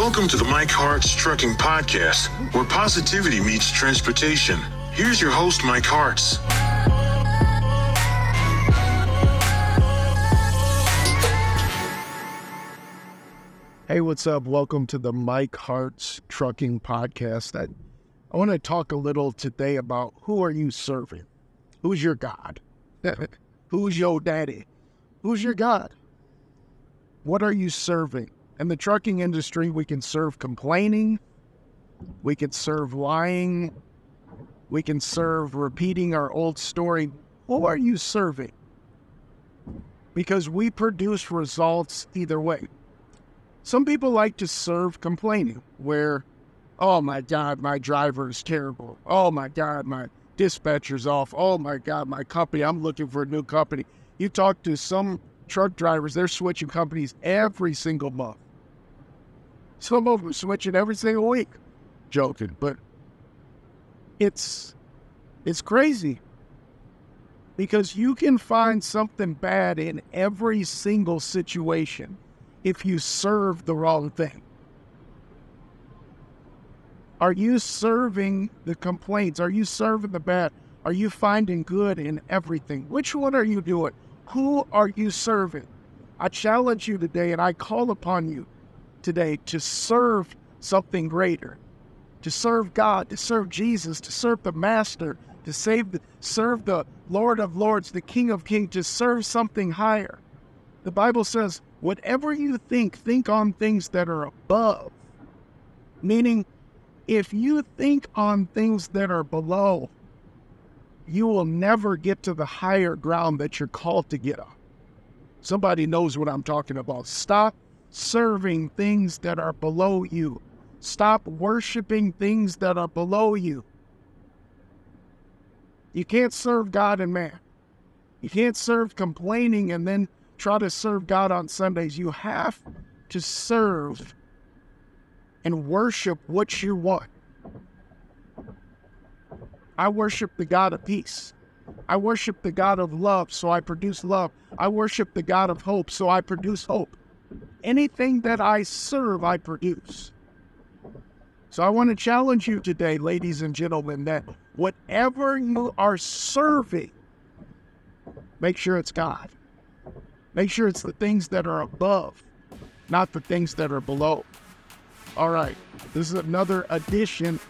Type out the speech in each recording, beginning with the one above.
Welcome to the Mike Hart's Trucking Podcast, where positivity meets transportation. Here's your host, Mike Harts. Hey, what's up? Welcome to the Mike Hart's Trucking Podcast. I, I want to talk a little today about who are you serving? Who's your God? Who's your daddy? Who's your God? What are you serving? In the trucking industry, we can serve complaining, we can serve lying, we can serve repeating our old story. Who are you serving? Because we produce results either way. Some people like to serve complaining, where, oh my God, my driver is terrible. Oh my God, my dispatcher's off. Oh my God, my company, I'm looking for a new company. You talk to some truck drivers, they're switching companies every single month. Some of them switching every single week. Joking, but it's it's crazy because you can find something bad in every single situation if you serve the wrong thing? Are you serving the complaints? Are you serving the bad? Are you finding good in everything? Which one are you doing? Who are you serving? I challenge you today and I call upon you today to serve something greater, to serve God, to serve Jesus, to serve the Master, to save the, serve the Lord of Lords, the King of Kings, to serve something higher. The Bible says, whatever you think, think on things that are above. Meaning, if you think on things that are below, you will never get to the higher ground that you're called to get on. Somebody knows what I'm talking about. Stop serving things that are below you. Stop worshiping things that are below you. You can't serve God and man. You can't serve complaining and then try to serve God on Sundays. You have to serve and worship what you want. I worship the God of peace. I worship the God of love, so I produce love. I worship the God of hope, so I produce hope. Anything that I serve, I produce. So I want to challenge you today, ladies and gentlemen, that whatever you are serving, make sure it's God. Make sure it's the things that are above, not the things that are below. All right. This is another edition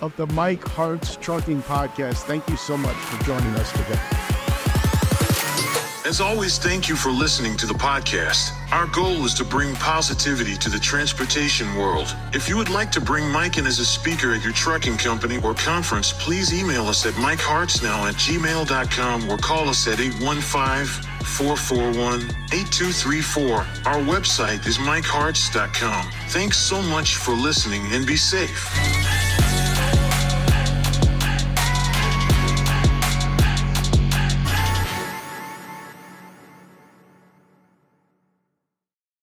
of the Mike Hart's Trucking Podcast. Thank you so much for joining us today. As always, thank you for listening to the podcast. Our goal is to bring positivity to the transportation world. If you would like to bring Mike in as a speaker at your trucking company or conference, please email us at mikehartsnow at gmail.com or call us at 815 441 8234. Our website is mikeharts.com. Thanks so much for listening and be safe.